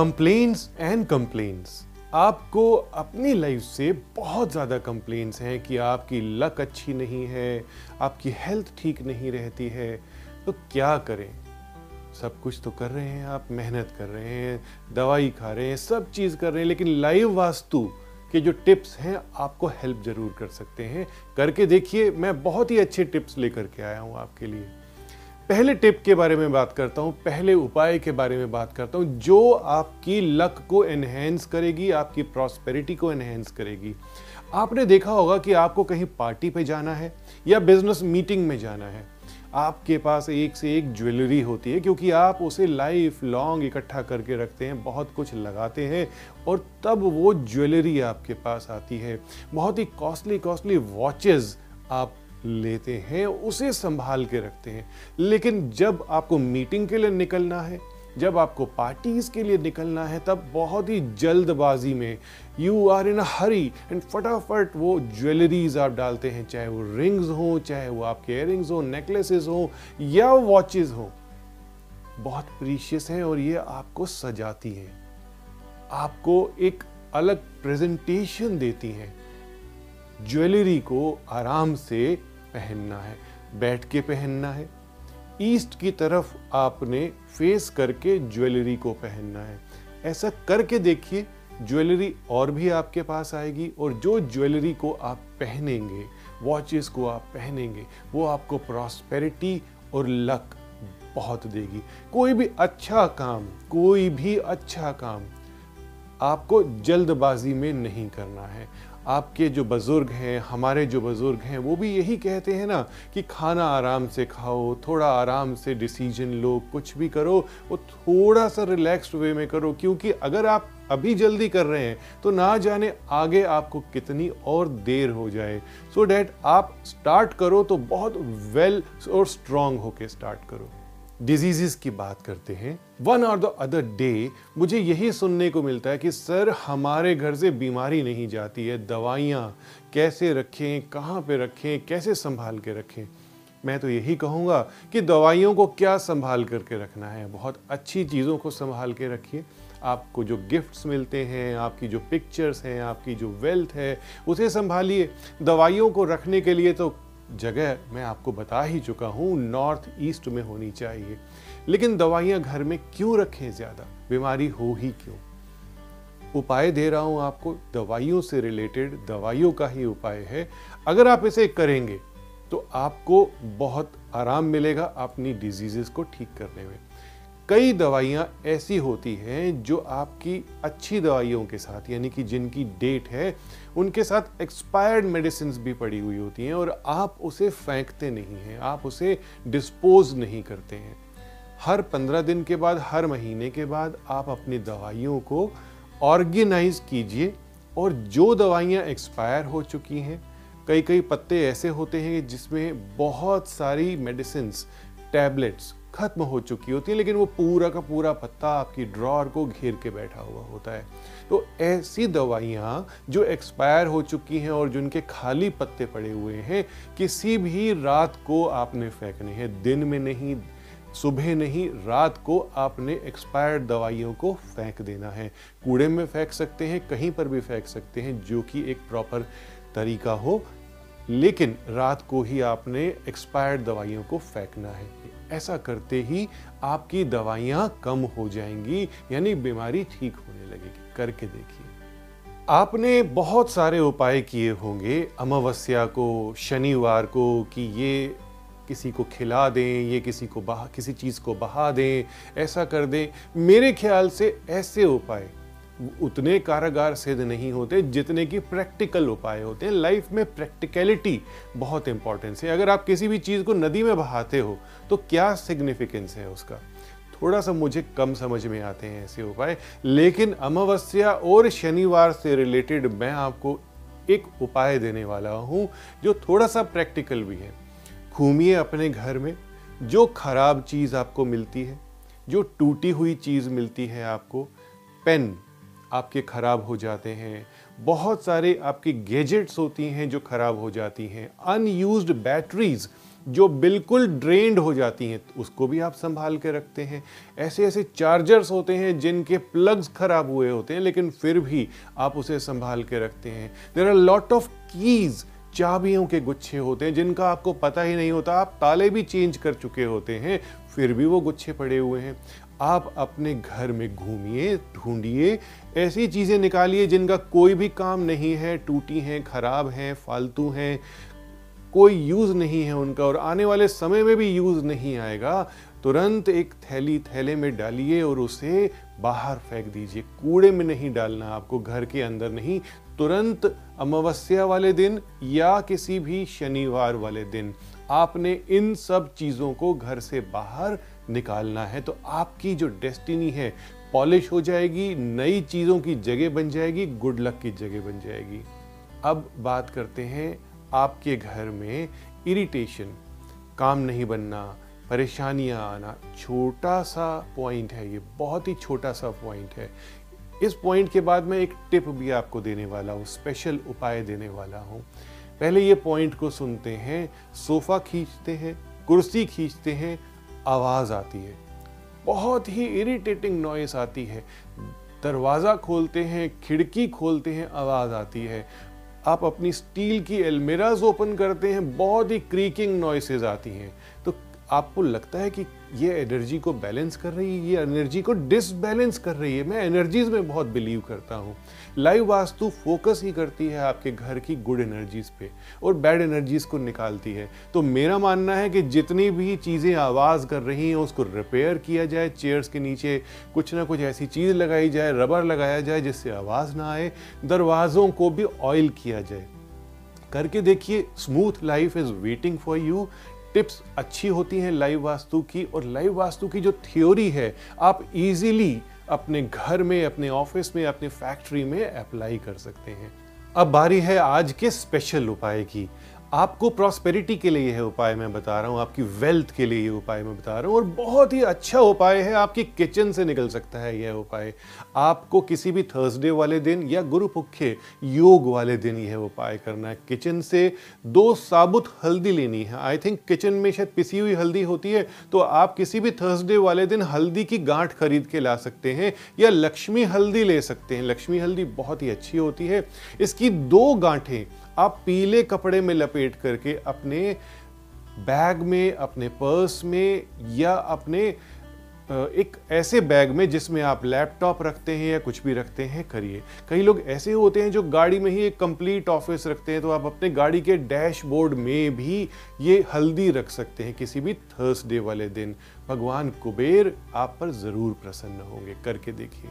Complains and complains आपको अपनी life से बहुत ज़्यादा कंप्लेन्स हैं कि आपकी लक अच्छी नहीं है, आपकी हेल्थ ठीक नहीं रहती है। तो क्या करें? सब कुछ तो कर रहे हैं आप, मेहनत कर रहे हैं, दवाई खा रहे हैं, सब चीज़ कर रहे हैं, लेकिन लाइव वास्तु के जो टिप्स हैं, आपको हेल्प ज़रूर कर सकते हैं। करके देखिए, मैं बहुत ही अच्छे टिप्स लेकर के आया हूँ आपके लिए। पहले टिप के बारे में बात करता हूँ, पहले उपाय के बारे में बात करता हूँ, जो आपकी लक को एनहेंस करेगी, आपकी प्रॉस्पेरिटी को एनहेंस करेगी। आपने देखा होगा कि आपको कहीं पार्टी पे जाना है या बिज़नेस मीटिंग में जाना है। आपके पास एक से एक ज्वेलरी होती है, क्योंकि आप उसे लाइफ लॉन्ग इकट्ठा करके रखते हैं, बहुत कुछ लगाते हैं, और तब वो ज्वेलरी आपके पास आती है। बहुत ही कॉस्टली कॉस्टली वॉचेस आप लेते हैं, उसे संभाल के रखते हैं। लेकिन जब आपको मीटिंग के लिए निकलना है, जब आपको पार्टीज़ के लिए निकलना है, तब बहुत ही जल्दबाजी में you are in a hurry and फटाफट वो ज्वेलरीज आप डालते हैं, चाहे वो रिंग्स हो, चाहे वो आपके इयरिंग्स हो नेकलेसेस हो, या वॉचेस हो। बहुत प्रीशियस हैं और ये आपको सजाती हैं। आपको एक अलग प्रेजेंटेशन देती हैं। ज्वेलरी को आराम से पहनना है, बैठ के पहनना है। ईस्ट की तरफ़ आपने फेस करके ज्वेलरी को पहनना है। ऐसा करके देखिए, ज्वेलरी और भी आपके पास आएगी और जो ज्वेलरी को आप पहनेंगे वॉचेस को आप पहनेंगे, वो आपको प्रॉस्पेरिटी और लक बहुत देगी। कोई भी अच्छा काम, कोई भी अच्छा काम आपको जल्दबाजी में नहीं करना है। आपके जो बुज़ुर्ग हैं, हमारे जो बुज़ुर्ग हैं, वो भी यही कहते हैं ना कि खाना आराम से खाओ, थोड़ा आराम से डिसीज़न लो, कुछ भी करो, वो थोड़ा सा रिलैक्स्ड वे में करो, क्योंकि अगर आप अभी जल्दी कर रहे हैं तो ना जाने आगे आपको कितनी और देर हो जाए। सो so डैट आप स्टार्ट करो तो बहुत वेल और स्ट्रांग होके स्टार्ट करो। डिजीजेस की बात करते हैं वन और द अदर डे मुझे यही सुनने को मिलता है कि सर हमारे घर से बीमारी नहीं जाती है, दवाइयाँ कैसे रखें, कहाँ पे रखें, कैसे संभाल के रखें। मैं तो यही कहूँगा कि दवाइयों को क्या संभाल करके रखना है, बहुत अच्छी चीज़ों को संभाल के रखिए। आपको जो गिफ्ट्स मिलते हैं, आपकी जो पिक्चर्स हैं, आपकी जो वेल्थ है, उसे संभालिए। दवाइयों को रखने के लिए तो जगह मैं आपको बता ही चुका हूँ नॉर्थ ईस्ट में होनी चाहिए। लेकिन दवाइयाँ घर में क्यों रखें ज़्यादा? बीमारी हो ही क्यों? उपाय दे रहा हूँ आपको, दवाइयों से रिलेटेड दवाइयों का ही उपाय है। अगर आप इसे करेंगे तो आपको बहुत आराम मिलेगा अपनी डिजीजेस को ठीक करने में। कई दवाइयाँ ऐसी होती हैं जो आपकी अच्छी दवाइयों के साथ, यानी कि जिनकी डेट है, उनके साथ एक्सपायर्ड मेडिसिन भी पड़ी हुई होती हैं और आप उसे फेंकते नहीं हैं, आप उसे डिस्पोज नहीं करते हैं। हर पंद्रह दिन के बाद, हर महीने के बाद आप अपनी दवाइयों को ऑर्गेनाइज कीजिए और जो दवाइयाँ एक्सपायर हो चुकी हैं कई कई पत्ते ऐसे होते हैं जिसमें बहुत सारी मेडिसिन टैबलेट्स खत्म हो चुकी होती है, लेकिन वो पूरा का पूरा पत्ता आपकी ड्रॉर को घेर के बैठा हुआ होता है। तो ऐसी दवाइयाँ जो एक्सपायर हो चुकी हैं और जिनके खाली पत्ते पड़े हुए हैं, किसी भी रात को आपने फेंकने हैं, दिन में नहीं, सुबह नहीं, रात को आपने एक्सपायर्ड दवाइयों को फेंक देना है। कूड़े में फेंक सकते हैं, कहीं पर भी फेंक सकते हैं, जो कि एक प्रॉपर तरीका हो, लेकिन रात को ही आपने एक्सपायर्ड दवाइयों को फेंकना है। ऐसा करते ही आपकी दवाइयाँ कम हो जाएँगी, यानी बीमारी ठीक होने लगेगी। करके देखिए। आपने बहुत सारे उपाय किए होंगे, अमावस्या को, शनिवार को, कि ये किसी को खिला दें, ये किसी को बहा, किसी चीज़ को बहा दें, ऐसा कर दें। मेरे ख्याल से ऐसे उपाय उतने कारागार सिद्ध नहीं होते जितने की प्रैक्टिकल उपाय होते हैं। लाइफ में प्रैक्टिकलिटी बहुत इंपॉर्टेंस है। अगर आप किसी भी चीज़ को नदी में बहाते हो तो क्या सिग्निफिकेंस है उसका? थोड़ा सा मुझे कम समझ में आते हैं ऐसे उपाय। लेकिन अमावस्या और शनिवार से रिलेटेड मैं आपको एक उपाय देने वाला हूँ, जो थोड़ा सा प्रैक्टिकल भी है। घूमिए अपने घर में। जो खराब चीज़ आपको मिलती है, जो टूटी हुई चीज़ मिलती है आपको, पेन आपके ख़राब हो जाते हैं। बहुत सारे आपकी गैजेट्स होती हैं जो ख़राब हो जाती हैं। अनयूज्ड बैटरीज जो बिल्कुल ड्रेन्ड हो जाती हैं, उसको भी आप संभाल के रखते हैं। ऐसे ऐसे चार्जर्स होते हैं जिनके प्लग्स खराब हुए होते हैं, लेकिन फिर भी आप उसे संभाल के रखते हैं। There are lot of keys चाबियों के गुच्छे होते हैं, जिनका आपको पता ही नहीं होता। आप ताले भी चेंज कर चुके होते हैं, फिर भी वो गुच्छे पड़े हुए हैं। आप अपने घर में घूमिए, ढूंढिए, ऐसी चीज़ें निकालिए जिनका कोई भी काम नहीं है, टूटी हैं, खराब हैं, फालतू हैं, कोई यूज़ नहीं है उनका और आने वाले समय में भी यूज़ नहीं आएगा, तुरंत एक थैली थैले में डालिए और उसे बाहर फेंक दीजिए। कूड़े में नहीं डालना आपको, घर के अंदर नहीं, तुरंत अमावस्या वाले दिन या किसी भी शनिवार वाले दिन आपने इन सब चीज़ों को घर से बाहर निकालना है तो आपकी जो डेस्टिनी है, पॉलिश हो जाएगी, नई चीज़ों की जगह बन जाएगी, गुड लक की जगह बन जाएगी। अब बात करते हैं आपके घर में इरिटेशन, काम नहीं बनना, परेशानियाँ आना। छोटा सा पॉइंट है ये, बहुत ही छोटा सा पॉइंट है। इस पॉइंट के बाद मैं एक टिप भी आपको देने वाला हूँ स्पेशल उपाय देने वाला हूँ। पहले ये पॉइंट को सुनते हैं सोफा खींचते हैं, कुर्सी खींचते हैं आवाज़ आती है। बहुत ही इरिटेटिंग नॉइस आती है। दरवाज़ा खोलते हैं, खिड़की खोलते हैं, आवाज़ आती है। आप अपनी स्टील की एलमेराज ओपन करते हैं, बहुत ही क्रीकिंग नॉइसेज आती हैं। तो आपको लगता है कि ये एनर्जी को बैलेंस कर रही है, ये एनर्जी को डिसबैलेंस कर रही है? मैं एनर्जीज में बहुत बिलीव करता हूँ। लाइव वास्तु फोकस ही करती है आपके घर की गुड एनर्जीज पे और बैड एनर्जीज को निकालती है। तो मेरा मानना है कि जितनी भी चीज़ें आवाज़ कर रही हैं, उसको रिपेयर किया जाए चेयर्स के नीचे कुछ ना कुछ ऐसी चीज़ लगाई जाए रबर लगाया जाए, जिससे आवाज़ ना आए, दरवाज़ों को भी ऑयल किया जाए। करके देखिए smooth life is waiting for you tips अच्छी होती हैं लाइव वास्तु की और लाइव वास्तु की जो थ्योरी है, आप इजीली अपने घर में, अपने ऑफ़िस में, अपने फैक्ट्री में अप्लाई कर सकते हैं। अब बारी है आज के स्पेशल उपाय की। आपको प्रॉस्पेरिटी के लिए यह उपाय मैं बता रहा हूँ, आपकी वेल्थ के लिए ये उपाय मैं बता रहा हूँ, और बहुत ही अच्छा उपाय है, आपकी किचन से निकल सकता है यह उपाय। आपको किसी भी थर्सडे वाले दिन या गुरु पुखे योग वाले दिन यह उपाय करना है। किचन से दो साबुत हल्दी लेनी है। आई थिंक किचन में शायद पिसी हुई हल्दी होती है तो आप किसी भी थर्सडे वाले दिन हल्दी की गांठ खरीद के ला सकते हैं या लक्ष्मी हल्दी ले सकते हैं। लक्ष्मी हल्दी बहुत ही अच्छी होती है। इसकी दो गांठें आप पीले कपड़े में लपेट करके अपने बैग में, अपने पर्स में या अपने एक ऐसे बैग में जिसमें आप लैपटॉप रखते हैं या कुछ भी रखते हैं, करिए। कई लोग ऐसे होते हैं जो गाड़ी में ही एक कंप्लीट ऑफ़िस रखते हैं तो आप अपने गाड़ी के डैशबोर्ड में भी ये हल्दी रख सकते हैं किसी भी थर्सडे वाले दिन। भगवान कुबेर आप पर ज़रूर प्रसन्न होंगे। करके देखिए।